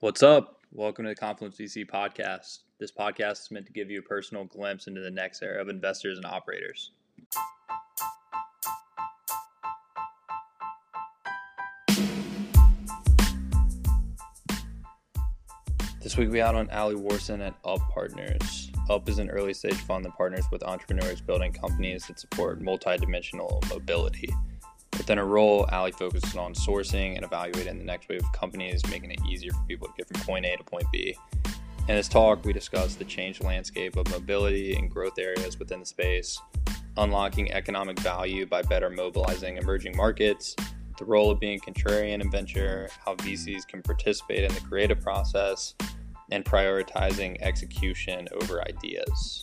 What's up? Welcome to the Confluence VC podcast. This podcast is meant to give you a personal glimpse into the next era of investors and operators. This week we out on Ali Warson at Up Partners. Up is an early stage fund that partners with entrepreneurs building companies that support multidimensional mobility. Within a role, Ali focuses on sourcing and evaluating the next wave of companies, making it easier for people to get from point A to point B. In this talk, we discuss the changed landscape of mobility and growth areas within the space, unlocking economic value by better mobilizing emerging markets, the role of being contrarian in venture, how VCs can participate in the creative process, and prioritizing execution over ideas.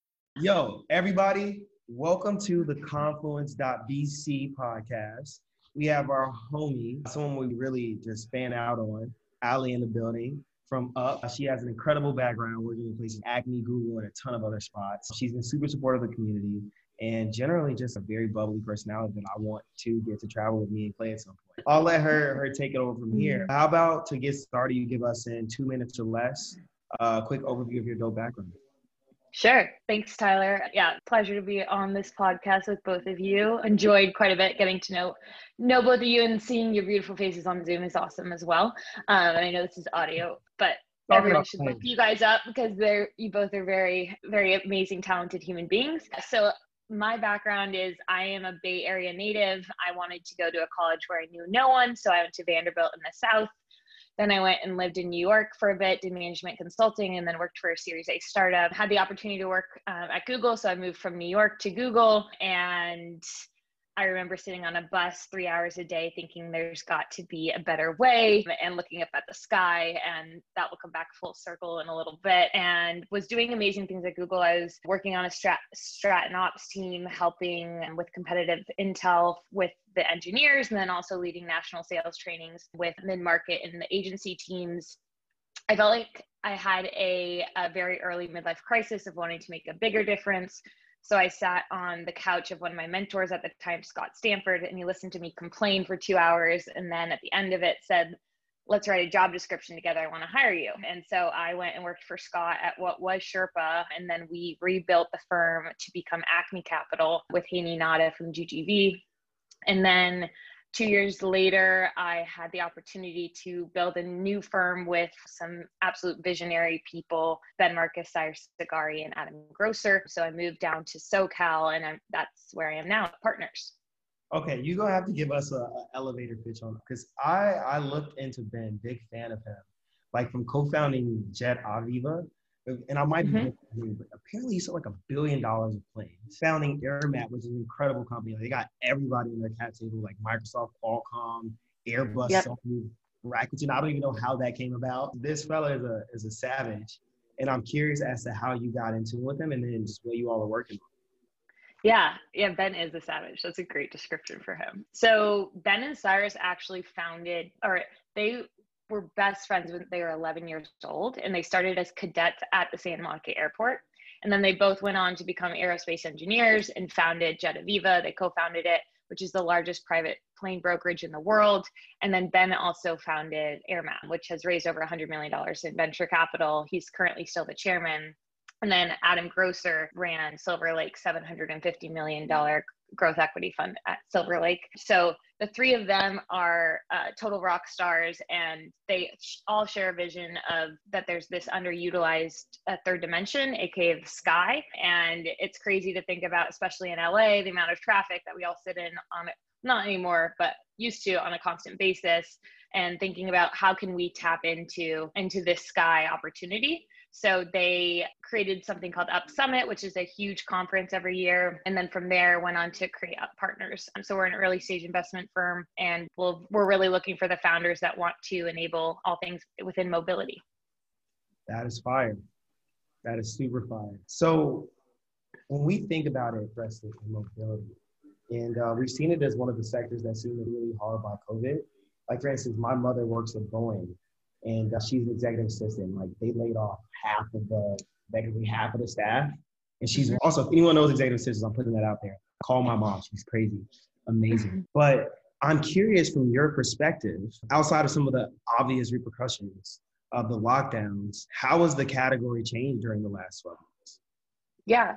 Yo, everybody, welcome to the Confluence.vc podcast. We have our homie, someone we really just fan out on, Ali in the building from Up. She has an incredible background working in places Acme, Google, and a ton of other spots. She's been super supportive of the community and generally just a very bubbly personality that I want to get to travel with me and play at some point. I'll let her her take it over from here. Mm-hmm. How about to get started, you give us in two minutes or less a quick overview of your dope background. Sure. Thanks, Tyler. Yeah, pleasure to be on this podcast with both of you. Enjoyed quite a bit getting to know know both of you and seeing your beautiful faces on Zoom is awesome as well. Um, and I know this is audio, but everyone should look you guys up because they're you both are very very amazing, talented human beings. So my background is I am a Bay Area native. I wanted to go to a college where I knew no one, so I went to Vanderbilt in the South. Then I went and lived in New York for a bit, did management consulting, and then worked for a Series A startup. Had the opportunity to work um, at Google, so I moved from New York to Google, and I remember sitting on a bus three hours a day thinking there's got to be a better way and looking up at the sky. And that will come back full circle in a little bit. And was doing amazing things at Google. I was working on a strat, strat and ops team, helping with competitive intel with the engineers, and then also leading national sales trainings with mid market and the agency teams. I felt like I had a, a very early midlife crisis of wanting to make a bigger difference so I sat on the couch of one of my mentors at the time, Scott Stanford, and he listened to me complain for two hours. And then at the end of it said, let's write a job description together. I want to hire you. And so I went and worked for Scott at what was Sherpa. And then we rebuilt the firm to become Acme Capital with Hany Nada from GGV. And then two years later, I had the opportunity to build a new firm with some absolute visionary people, Ben Marcus, Cyrus Sigari, and Adam Grosser. So I moved down to SoCal, and I'm, that's where I am now Partners. Okay, you're gonna have to give us a, a elevator pitch on because I I looked into Ben, big fan of him, like from co-founding Jet Aviva and I might mm-hmm. be but apparently he sold like a billion dollars of planes. Founding which is an incredible company. Like, they got everybody in their cap table, like Microsoft, Qualcomm, Airbus, yep. Sony, Rakuten. I don't even know how that came about. This fella is a is a savage, and I'm curious as to how you got into it with him, and then just what you all are working on. Yeah, yeah, Ben is a savage. That's a great description for him. So Ben and Cyrus actually founded, or they were best friends when they were 11 years old and they started as cadets at the Santa Monica airport. And then they both went on to become aerospace engineers and founded Jet Aviva. They co founded it, which is the largest private plane brokerage in the world. And then Ben also founded AirMap, which has raised over $100 million in venture capital. He's currently still the chairman. And then Adam Grosser ran Silver Lake $750 million growth equity fund at Silver Lake. So the three of them are uh, total rock stars, and they all share a vision of that there's this underutilized uh, third dimension, aka the sky. And it's crazy to think about, especially in LA, the amount of traffic that we all sit in on it, not anymore, but used to on a constant basis and thinking about how can we tap into into this sky opportunity So they created something called Up Summit, which is a huge conference every year. And then from there went on to create Up Partners. So we're an early stage investment firm and we'll, we're really looking for the founders that want to enable all things within mobility. That is fire. That is super fire. So when we think about it, Preston, and mobility, and uh, we've seen it as one of the sectors that seen really hard by COVID. Like for instance, my mother works at Boeing, and uh, she's an executive assistant. Like they laid off half of the, basically half of the staff, and she's mm-hmm. also if anyone knows executive assistants, I'm putting that out there. Call my mom. She's crazy, amazing. Mm-hmm. But I'm curious from your perspective, outside of some of the obvious repercussions of the lockdowns, how has the category changed during the last 12 months? Yeah,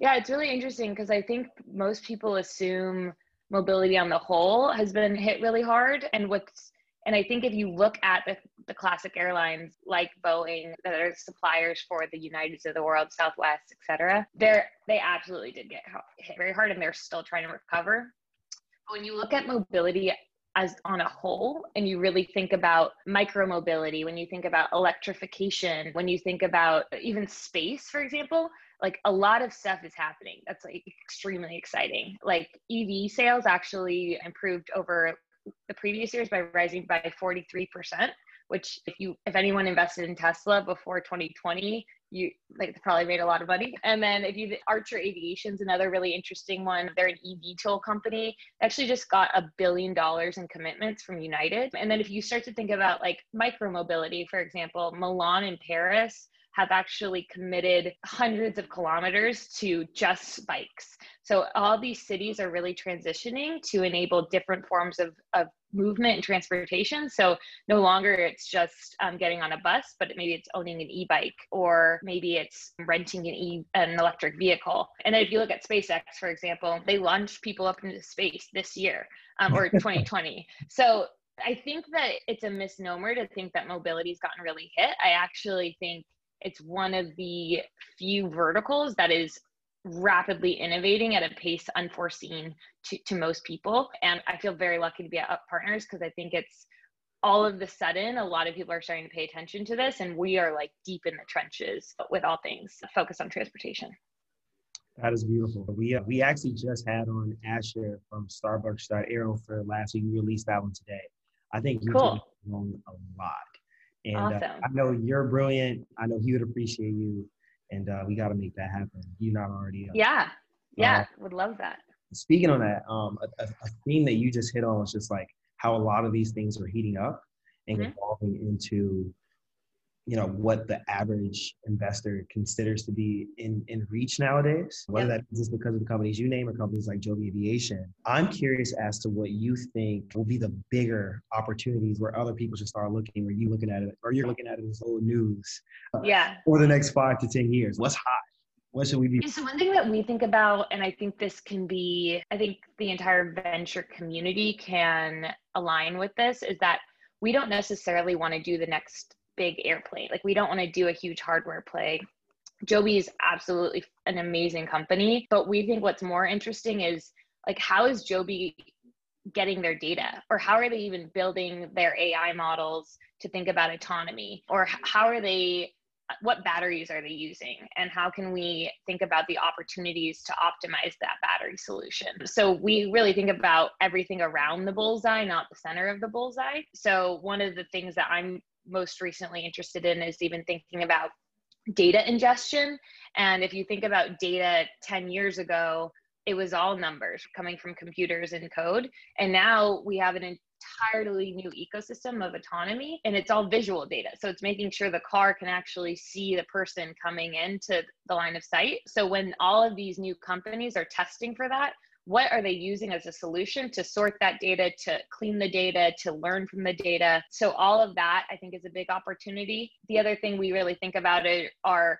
yeah, it's really interesting because I think most people assume mobility on the whole has been hit really hard. And what's and I think if you look at the, the classic airlines like Boeing that are suppliers for the Uniteds of the world, Southwest, et cetera, they're, they absolutely did get hit very hard and they're still trying to recover. But when you look at mobility as on a whole and you really think about micromobility when you think about electrification when you think about even space for example like a lot of stuff is happening that's like extremely exciting like ev sales actually improved over the previous years by rising by 43% which if you if anyone invested in tesla before 2020 you like probably made a lot of money. And then if you archer aviation's another really interesting one. They're an eVTOL company actually just got a billion dollars in commitments from united. And then if you start to think about like micro mobility for example milan and paris have actually committed hundreds of kilometers to just bikes. So all these cities are really transitioning to enable different forms of, of movement and transportation. So no longer it's just um, getting on a bus, but maybe it's owning an e-bike or maybe it's renting an e an electric vehicle. And then if you look at SpaceX, for example, they launched people up into space this year um, or 2020. So I think that it's a misnomer to think that mobility's gotten really hit. I actually think it's one of the few verticals that is rapidly innovating at a pace unforeseen to, to most people. And I feel very lucky to be at Up Partners because I think it's all of the sudden a lot of people are starting to pay attention to this and we are like deep in the trenches with all things focused on transportation. That is beautiful. We uh, we actually just had on Asher from Starburst Aero for last week. We released that one today. I think you've cool. grown a lot. And uh, awesome. uh, I know you're brilliant. I know he would appreciate you. And uh, we got to make that happen. You're not already. Uh, yeah. Yeah. Uh, would love that. Speaking on that, um, a, a, theme that you just hit on was just like how a lot of these things are heating up and mm-hmm. evolving into you know what the average investor considers to be in in reach nowadays. Whether yep. that is because of the companies you name or companies like joby aviation. I'm curious as to what you think will be the bigger opportunities where other people should start looking where you looking at it or you're looking at it as old news. Uh, yeah. For the next five to ten years. What's hot? What should we be? So one thing that we think about, and I think this can be, I think the entire venture community can align with this, is that we don't necessarily want to do the next big airplane. Like we don't want to do a huge hardware play. Joby is absolutely an amazing company, but we think what's more interesting is like how is Joby getting their data? Or how are they even building their AI models to think about autonomy? Or how are they what batteries are they using? And how can we think about the opportunities to optimize that battery solution? So we really think about everything around the bullseye not the center of the bullseye. So one of the things that i'm most recently interested in is even thinking about data ingestion. And if you think about data 10 years ago, it was all numbers coming from computers and code. And now we have an entirely new ecosystem of autonomy and it's all visual data. So it's making sure the car can actually see the person coming into the line of sight. So when all of these new companies are testing for that, what are they using as a solution to sort that data to clean the data to learn from the data so all of that i think is a big opportunity the other thing we really think about it are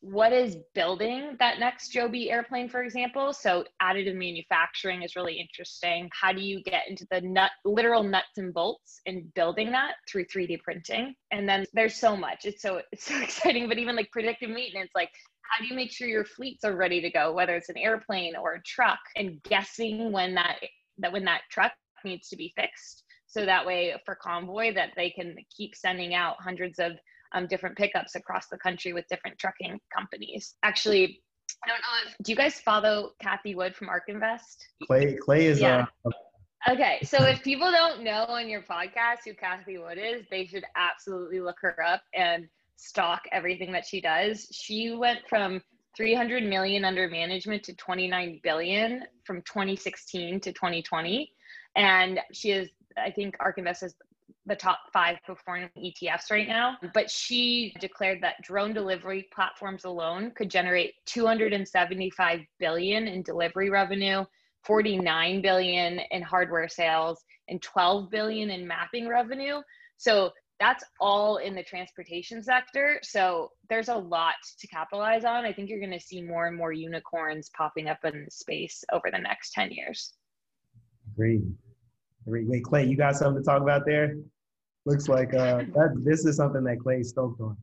what is building that next Joby airplane, for example? So additive manufacturing is really interesting. How do you get into the nut, literal nuts and bolts in building that through 3D printing? And then there's so much. It's so it's so exciting. But even like predictive maintenance, like how do you make sure your fleets are ready to go whether it's an airplane or a truck and guessing when that that when that truck needs to be fixed so that way for convoy that they can keep sending out hundreds of um, different pickups across the country with different trucking companies. Actually, I don't know if do you guys follow Cathie Wood from ARK Invest? Clay Clay is yeah. Uh, okay, so if people don't know on your podcast who Cathie Wood is, they should absolutely look her up and stalk everything that she does. She went from 300 million under management to 29 billion from 2016 to 2020 and she is i think ARK Invest is the top five performing ETFs right now. But she declared that drone delivery platforms alone could generate 275 billion in delivery revenue, 49 billion in hardware sales, and 12 billion in mapping revenue. So that's all in the transportation sector. So there's a lot to capitalize on. I think you're going to see more and more unicorns popping up in the space over the next 10 years. Great. Great. Wait, Clay, you got something to talk about there? Looks like uh, that this is something that Clay's stoked on.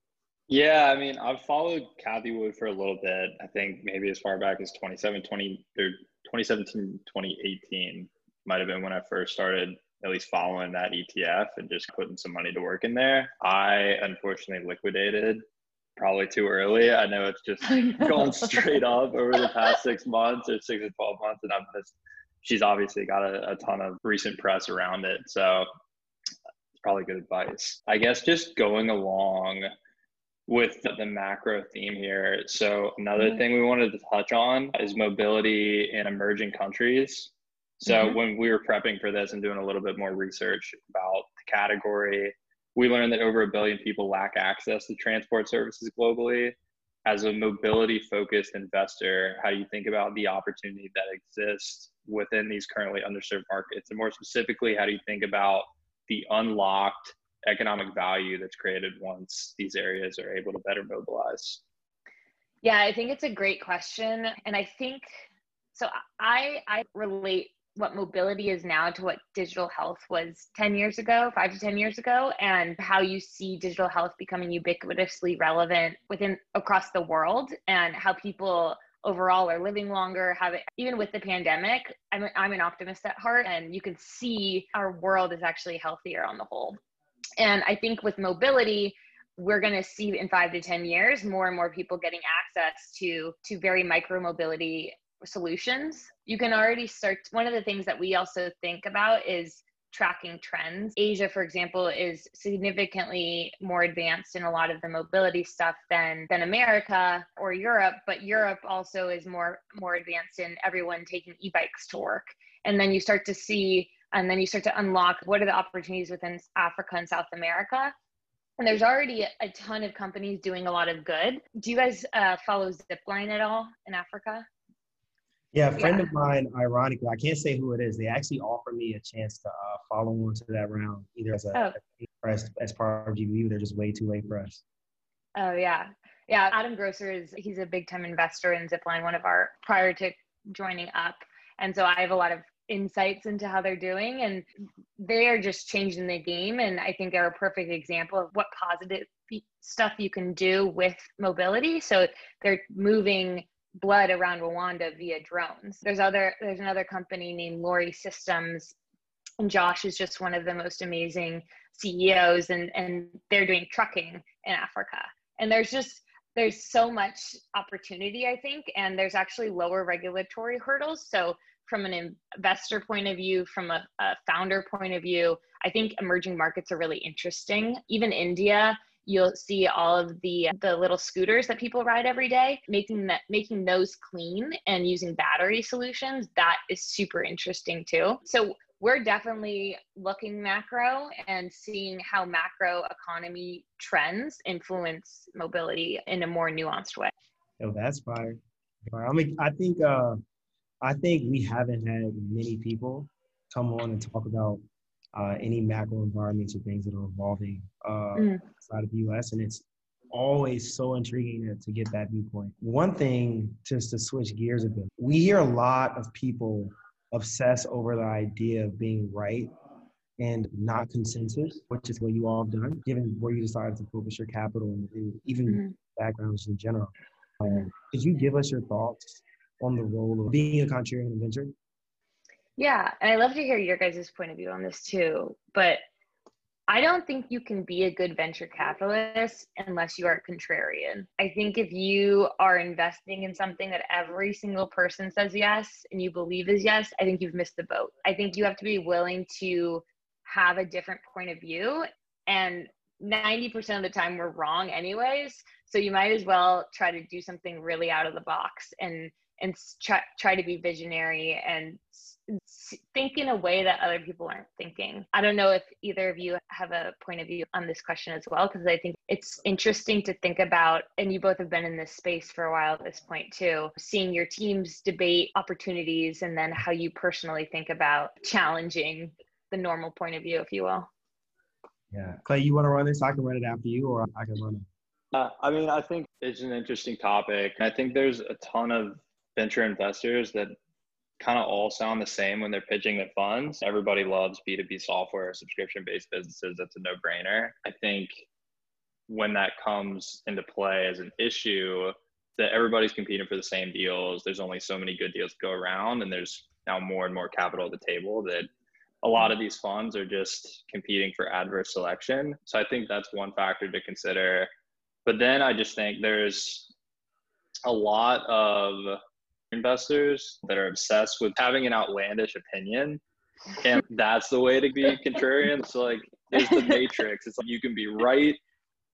Yeah, I mean, I've followed Cathie Wood for a little bit. I think maybe as far back as 2017, 20, or 2017, 2018 might have been when I first started at least following that ETF and just putting some money to work in there. I unfortunately liquidated probably too early. I know it's just gone straight up over the past six months or six to 12 months. And I've just, she's obviously got a, a ton of recent press around it. So it's probably good advice. I guess just going along with the macro theme here. So another mm-hmm. thing we wanted to touch on is mobility in emerging countries. So mm-hmm. when we were prepping for this and doing a little bit more research about the category, we learned that over a billion people lack access to transport services globally. As a mobility focused investor, how do you think about the opportunity that exists within these currently underserved markets? And more specifically, how do you think about the unlocked economic value that's created once these areas are able to better mobilize? Yeah, I think it's a great question. And I think so I I relate what mobility is now to what digital health was 10 years ago, five to 10 years ago, and how you see digital health becoming ubiquitously relevant within across the world and how people overall are living longer have it even with the pandemic I'm, I'm an optimist at heart and you can see our world is actually healthier on the whole. And i think with mobility we're going to see in five to 10 years more and more people getting access to to very micro mobility solutions you can already start one of the things that we also think about is tracking trends. Asia for example is significantly more advanced in a lot of the mobility stuff than than america or europe but europe also is more more advanced in everyone taking e-bikes to work. And then you start to see and then you start to unlock what are the opportunities within africa and south america. And there's already a ton of companies doing a lot of good. Do you guys uh, follow zipline at all in africa yeah, a friend yeah. of mine, ironically, I can't say who it is. They actually offered me a chance to uh, follow on to that round, either as a oh. as, as part of GBU. They're just way too late for us. Oh yeah, yeah. Adam Grosser is he's a big time investor in Zipline, one of our prior to joining up, and so I have a lot of insights into how they're doing, and they are just changing the game. And I think they're a perfect example of what positive stuff you can do with mobility. So they're moving blood around Rwanda via drones. There's other there's another company named Lori Systems and Josh is just one of the most amazing CEOs and and they're doing trucking in Africa. And there's just there's so much opportunity I think and there's actually lower regulatory hurdles. So from an investor point of view, from a, a founder point of view, I think emerging markets are really interesting. Even India you'll see all of the the little scooters that people ride every day making that making those clean and using battery solutions. That is super interesting too. So we're definitely looking macro and seeing how macro economy trends influence mobility in a more nuanced way. Oh that's fire. I mean i think uh i think we haven't had many people come on and talk about uh, any macro environments or things that are evolving uh, mm. outside of the US. And it's always so intriguing to, to get that viewpoint. One thing, just to switch gears a bit, we hear a lot of people obsess over the idea of being right and not consensus, which is what you all have done, given where you decided to focus your capital and, and even mm-hmm. backgrounds in general. Um, could you give us your thoughts on the role of being a contrarian venture? Yeah, and I love to hear your guys' point of view on this too. But I don't think you can be a good venture capitalist unless you are a contrarian. I think if you are investing in something that every single person says yes and you believe is yes, I think you've missed the boat. I think you have to be willing to have a different point of view and 90% of the time we're wrong anyways so you might as well try to do something really out of the box and and try, try to be visionary and think in a way that other people aren't thinking. I don't know if either of you have a point of view on this question as well, because I think it's interesting to think about, and you both have been in this space for a while at this point too, seeing your teams debate opportunities and then how you personally think about challenging the normal point of view, if you will. Yeah. Clay, you want to run this? I can run it after you, or I can run it. Uh, I mean, I think it's an interesting topic. I think there's a ton of venture investors that kind of all sound the same when they're pitching at funds. Everybody loves B2B software, subscription based businesses. That's a no brainer. I think when that comes into play as an issue, that everybody's competing for the same deals. There's only so many good deals to go around, and there's now more and more capital at the table that a lot of these funds are just competing for adverse selection. So I think that's one factor to consider. But then I just think there's a lot of investors that are obsessed with having an outlandish opinion. And that's the way to be contrarian. So like there's the matrix. It's like you can be right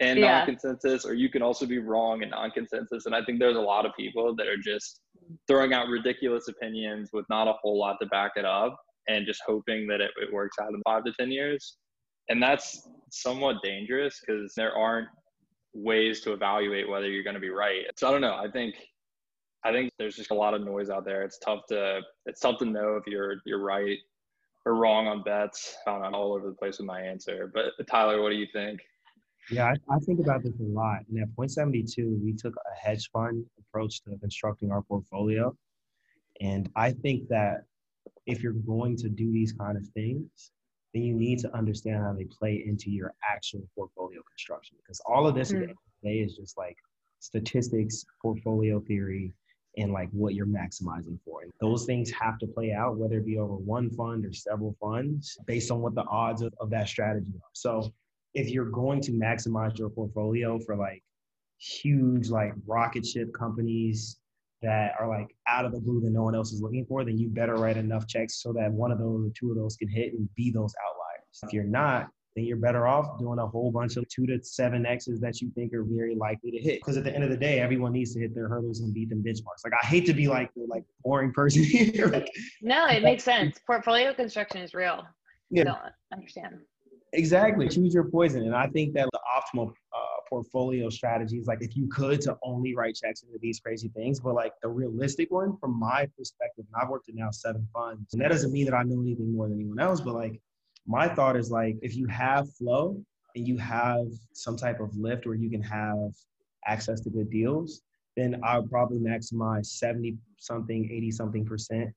and yeah. non-consensus, or you can also be wrong and non-consensus. And I think there's a lot of people that are just throwing out ridiculous opinions with not a whole lot to back it up and just hoping that it, it works out in five to 10 years. And that's somewhat dangerous because there aren't ways to evaluate whether you're going to be right. So I don't know. I think I think there's just a lot of noise out there. It's tough to it's tough to know if you're you're right or wrong on bets. I'm all over the place with my answer. But Tyler, what do you think? Yeah, I, I think about this a lot. And at Point 72, we took a hedge fund approach to constructing our portfolio. And I think that if you're going to do these kind of things, then you need to understand how they play into your actual portfolio construction. Because all of this mm. today is just like statistics, portfolio theory, and like what you're maximizing for. And those things have to play out, whether it be over one fund or several funds, based on what the odds of, of that strategy are. So if you're going to maximize your portfolio for like huge like rocket ship companies that are like out of the blue that no one else is looking for, then you better write enough checks so that one of those or two of those can hit and be those outliers. If you're not, then you're better off doing a whole bunch of two to seven X's that you think are very likely to hit. Because at the end of the day, everyone needs to hit their hurdles and beat them benchmarks. Like I hate to be like the like boring person here. like, no, it makes sense. Portfolio construction is real. Yeah. Don't understand. Exactly. Choose your poison. And I think that the optimal uh, portfolio strategy is like if you could to only write checks into these crazy things, but like the realistic one from my perspective, and I've worked in now seven funds, and that doesn't mean that I know anything more than anyone else, but like my thought is like if you have flow and you have some type of lift where you can have access to good deals, then I would probably maximize 70 something, 80 something percent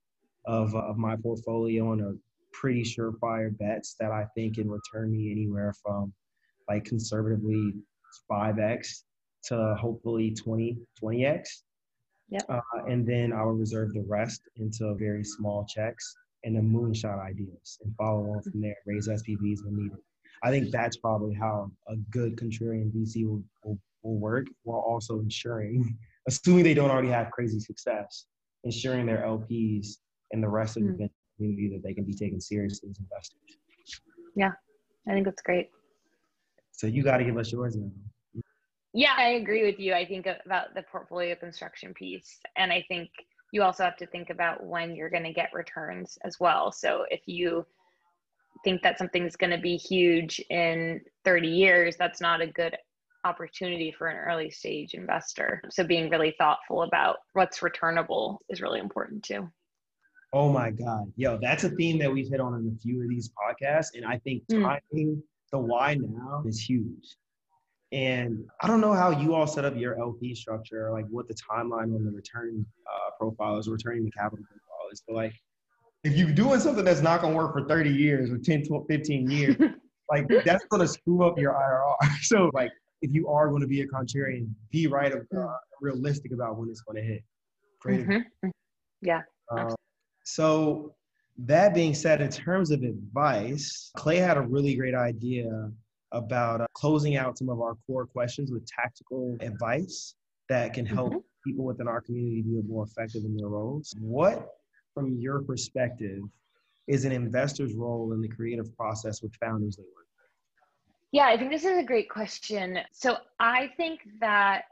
of, of my portfolio on a pretty surefire bets that I think can return me anywhere from like conservatively 5x to hopefully 20, 20x. Yep. Uh, and then I will reserve the rest into very small checks and then moonshot ideas and follow on from there, raise SPVs when needed. I think that's probably how a good contrarian VC will, will, will work while also ensuring, assuming they don't already have crazy success, ensuring their LPs and the rest of the mm. community that they can be taken seriously as investors. Yeah, I think that's great. So you got to give us yours now. Yeah, I agree with you. I think about the portfolio construction piece. And I think you also have to think about when you're going to get returns as well. So if you think that something's going to be huge in 30 years, that's not a good opportunity for an early stage investor. So being really thoughtful about what's returnable is really important too. Oh my God. Yo, that's a theme that we've hit on in a few of these podcasts. And I think hmm. timing mm. the why now is huge. And I don't know how you all set up your LP structure, like what the timeline on the return uh, profile is, returning the capital profile is. But like, if you're doing something that's not going to work for 30 years or 10, 12, 15 years, like that's going to screw up your IRR. so like, if you are going to be a contrarian, be right, uh, realistic about when it's going to hit. Mm-hmm. Yeah. Uh, so That being said, in terms of advice, Clay had a really great idea about uh, closing out some of our core questions with tactical advice that can help mm-hmm. people within our community be more effective in their roles. What, from your perspective, is an investor's role in the creative process with founders they work Yeah, I think this is a great question. So I think that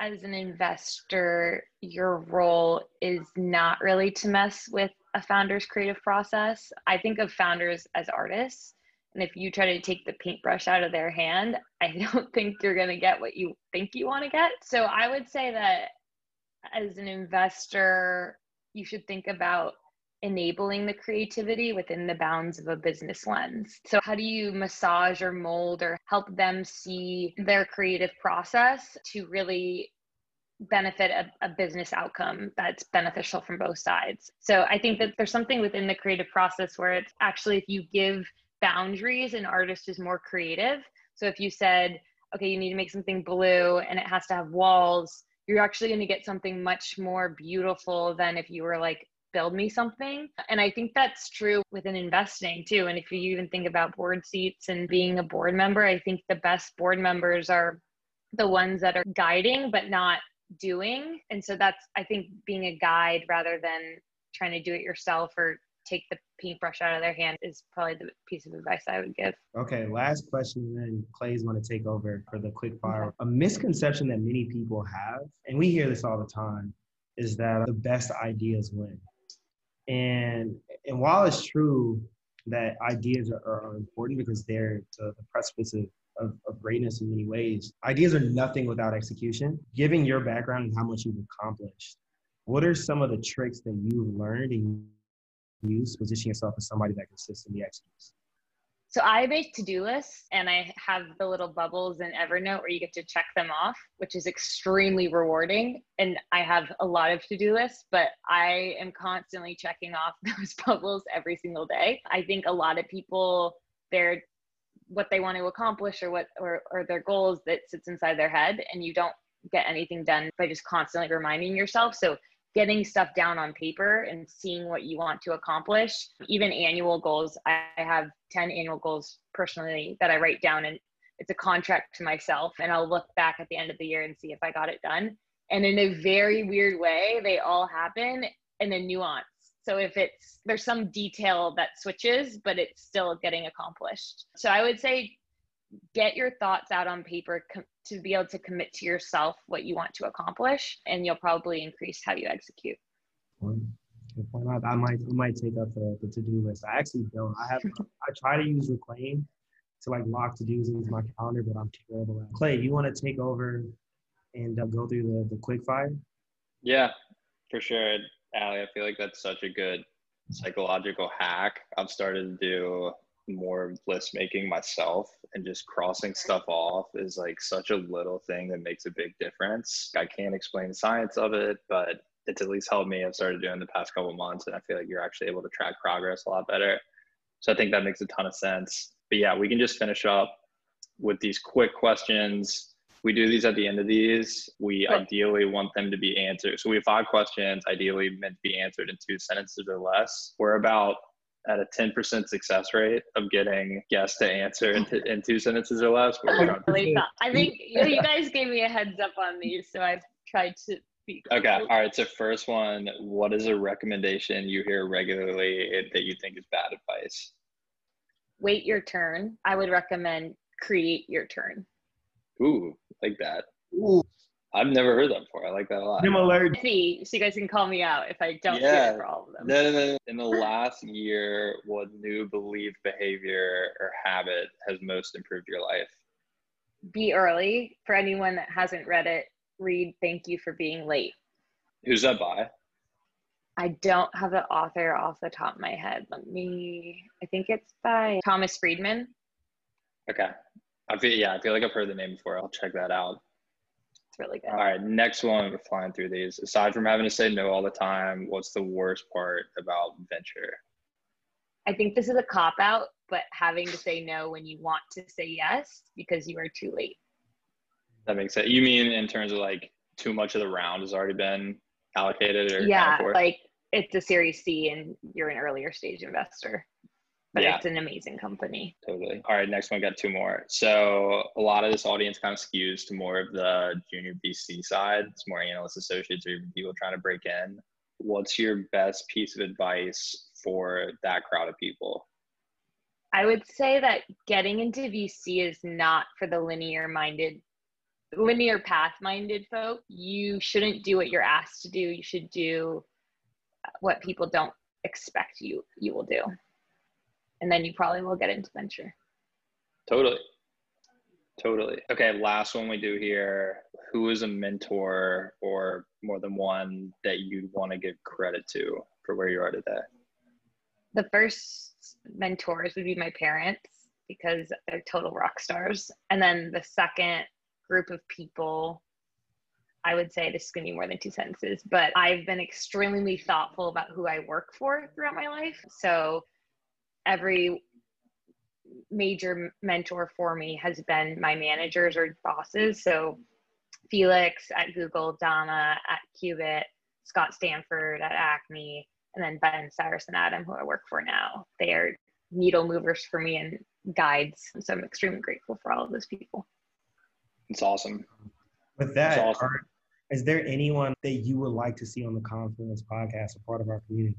as an investor, your role is not really to mess with a founder's creative process. I think of founders as artists. And if you try to take the paintbrush out of their hand, I don't think you're going to get what you think you want to get. So I would say that as an investor, you should think about enabling the creativity within the bounds of a business lens. So, how do you massage or mold or help them see their creative process to really benefit a, a, business outcome that's beneficial from both sides? So, I think that there's something within the creative process where it's actually if you give boundaries, an artist is more creative. So, if you said, okay, you need to make something blue and it has to have walls, you're actually going to get something much more beautiful than if you were like build me something. And I think that's true within investing too. And if you even think about board seats and being a board member, I think the best board members are the ones that are guiding but not doing. And so that's, I think, being a guide rather than trying to do it yourself or take the paintbrush out of their hand is probably the piece of advice I would give. Okay, last question, and then Clay's going to take over for the quick fire. Okay. A misconception that many people have, and we hear this all the time, is that the best ideas win. And and while it's true that ideas are, are important because they're the, the precipice of, of, of, greatness in many ways, ideas are nothing without execution. Given your background and how much you've accomplished, what are some of the tricks that you've learned and use position yourself as somebody that consistently executes? So I make to-do lists and I have the little bubbles in Evernote where you get to check them off, which is extremely rewarding. And I have a lot of to-do lists, but I am constantly checking off those bubbles every single day. I think a lot of people they're what they want to accomplish or what or, or their goals that sits inside their head and you don't get anything done by just constantly reminding yourself. So getting stuff down on paper and seeing what you want to accomplish. Even annual goals, I have 10 annual goals personally that I write down and it's a contract to myself. And I'll look back at the end of the year and see if I got it done. And in a very weird way, they all happen in a nuance. So if it's there's some detail that switches, but it's still getting accomplished. So I would say get your thoughts out on paper com- to be able to commit to yourself what you want to accomplish and you'll probably increase how you execute I might I might take up the, the to-do list. I actually don't. I have I try to use Reclaim to like lock to-dos into my calendar, but I'm terrible at. Clay, you want to take over and uh, go through the the quick fire? Yeah, for sure, Ali. I feel like that's such a good psychological hack. I've started to do more list making myself and just crossing stuff off is like such a little thing that makes a big difference. I can't explain the science of it, but it's at least helped me. I've started doing the past couple months and I feel like you're actually able to track progress a lot better. So I think that makes a ton of sense. But yeah, we can just finish up with these quick questions. We do these at the end of these. We ideally want them to be answered. So we have five questions, ideally meant to be answered in two sentences or less. We're about at a 10% success rate of getting guests to answer in, t- in two sentences or less. I think you guys gave me a heads up on these, so I've tried to be. Okay. All right. So, first one what is a recommendation you hear regularly that you think is bad advice? Wait your turn. I would recommend create your turn. Ooh, like that. Ooh. I've never heard that before. I like that a lot. Similar. Me, so you guys can call me out if I don't yeah. for all of them. No, no, no. In the last year, what new belief, behavior, or habit has most improved your life? Be early. For anyone that hasn't read it, read Thank You for Being Late. Who's that by? I don't have the author off the top of my head. Let me, I think it's by Thomas Friedman. Okay. I feel, yeah, I feel like I've heard the name before. I'll check that out really good. All right, next one. We're flying through these. Aside from having to say no all the time, what's the worst part about venture? I think this is a cop out, but having to say no when you want to say yes because you are too late. That makes sense. You mean in terms of like too much of the round has already been allocated or yeah, like it's a Series C and you're an earlier stage investor. But yeah. it's an amazing company. Totally. All right, next one. Got two more. So a lot of this audience kind of skews to more of the junior VC side. It's more analyst associates or even people trying to break in. What's your best piece of advice for that crowd of people? I would say that getting into VC is not for the linear minded linear path minded folk, you shouldn't do what you're asked to do. You should do what people don't expect you you will do. And then you probably will get into venture. Totally. Totally. Okay, last one we do here. Who is a mentor or more than one that you'd want to give credit to for where you are today? The first mentors would be my parents because they're total rock stars. And then the second group of people I would say this is going to be more than two sentences, but I've been extremely thoughtful about who I work for throughout my life. So every major mentor for me has been my managers or bosses. So Felix at Google, Dama at Qubit, Scott Stanford at Acme, and then Ben, Cyrus, and Adam, who I work for now. They are needle movers for me and guides. So I'm extremely grateful for all of those people. It's awesome. With that, awesome. are, is there anyone that you would like to see on the Confluence podcast a part of our community?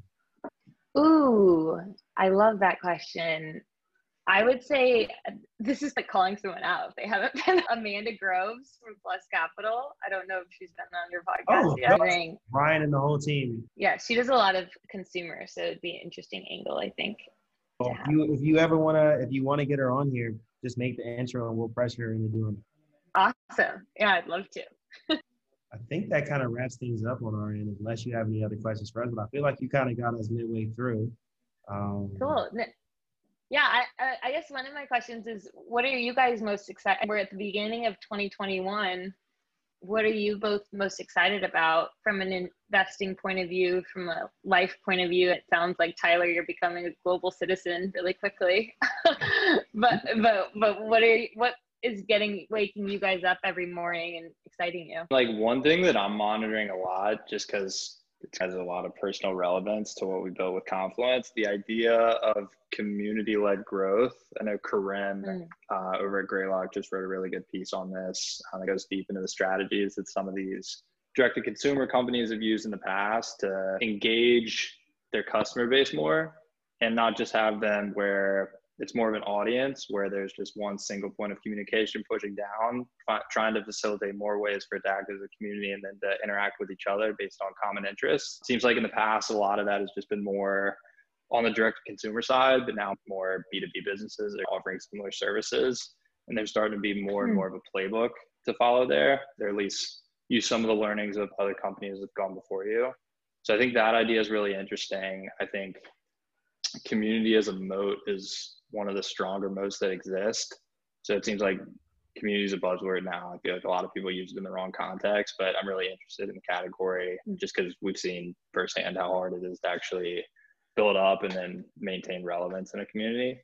Ooh, I love that question. I would say this is like calling someone out. If they haven't been Amanda Groves from Plus Capital. I don't know if she's been on your podcast oh, yet. Ryan and the whole team. Yeah, she does a lot of consumer, so it'd be an interesting angle, I think. Well, if you if you ever wanna if you wanna get her on here, just make the intro and we'll pressure her into doing it. Awesome. Yeah, I'd love to. I think that kind of wraps things up on our end, unless you have any other questions for us. But I feel like you kind of got us midway through. Um, cool. Yeah, I, I guess one of my questions is what are you guys most excited? We're at the beginning of 2021. What are you both most excited about from an investing point of view, from a life point of view? It sounds like Tyler, you're becoming a global citizen really quickly. but but but what are you, what is getting waking you guys up every morning and exciting you? Like one thing that I'm monitoring a lot, just because it has a lot of personal relevance to what we built with Confluence. The idea of community-led growth. I know Corinne mm. uh, over at Greylock just wrote a really good piece on this. Um, it goes deep into the strategies that some of these direct-to-consumer companies have used in the past to engage their customer base more, and not just have them where it's more of an audience where there's just one single point of communication pushing down, trying to facilitate more ways for it to act as a community and then to interact with each other based on common interests. Seems like in the past, a lot of that has just been more on the direct consumer side, but now more B2B businesses are offering similar services. And there's starting to be more and hmm. more of a playbook to follow there. They're at least use some of the learnings of other companies that have gone before you. So I think that idea is really interesting. I think community as a moat is one of the stronger moats that exist. So it seems like community is a buzzword now. I feel like a lot of people use it in the wrong context, but I'm really interested in the category just because we've seen firsthand how hard it is to actually build up and then maintain relevance in a community.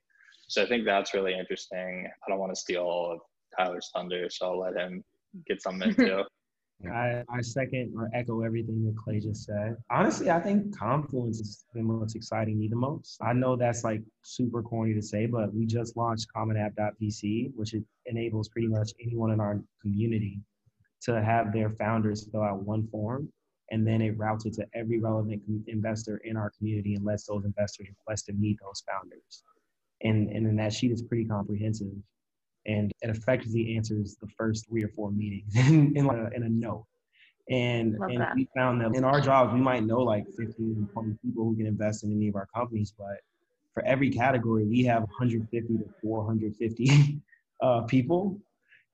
So I think that's really interesting. I don't want to steal all of Tyler's thunder, so I'll let him get something into. I, I second or echo everything that Clay just said. Honestly, I think Confluence is the most exciting me the most. I know that's like super corny to say, but we just launched CommonApp.vc, which enables pretty much anyone in our community to have their founders fill out one form and then it routes it to every relevant investor in our community and lets those investors request to meet those founders. And, and then that sheet is pretty comprehensive and it effectively answers the first three or four meetings in, in, a, in a note. And, and we found that in our jobs, we might know like 15, 20 people who can invest in any of our companies, but for every category, we have 150 to 450 uh, people.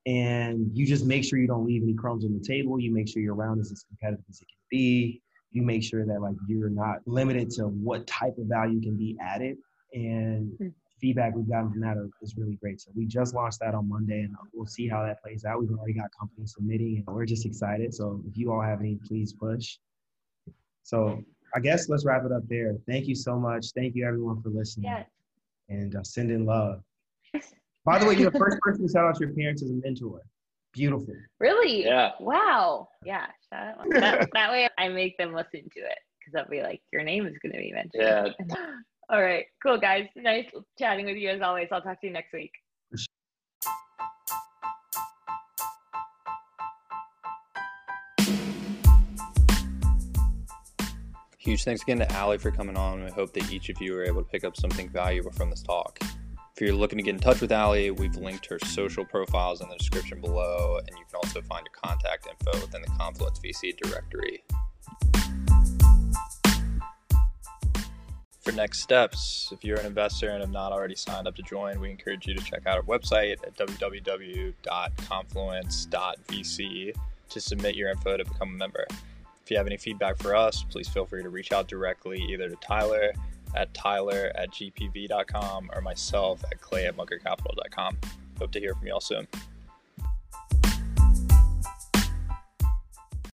And you just make sure you don't leave any crumbs on the table. You make sure your round is as competitive as it can be. You make sure that like you're not limited to what type of value can be added. And hmm feedback we've gotten from that is really great. So we just launched that on Monday, and we'll see how that plays out. We've already got companies submitting, and we're just excited. So if you all have any, please push. So I guess let's wrap it up there. Thank you so much. Thank you everyone for listening. Yeah. And uh, send in love. By the way, you're the first person to shout out to your parents as a mentor. Beautiful. Really? Yeah. Wow. Yeah. That, that way I make them listen to it because I'll be like, your name is going to be mentioned. Yeah. All right. Cool, guys. Nice chatting with you as always. I'll talk to you next week. Huge thanks again to Allie for coming on. We hope that each of you are able to pick up something valuable from this talk. If you're looking to get in touch with Allie, we've linked her social profiles in the description below, and you can also find her contact info within the Confluence VC directory. For next steps, if you're an investor and have not already signed up to join, we encourage you to check out our website at www.confluence.vc to submit your info to become a member. If you have any feedback for us, please feel free to reach out directly either to Tyler at tyler at gpv.com or myself at clay at bunkercapital.com. Hope to hear from you all soon.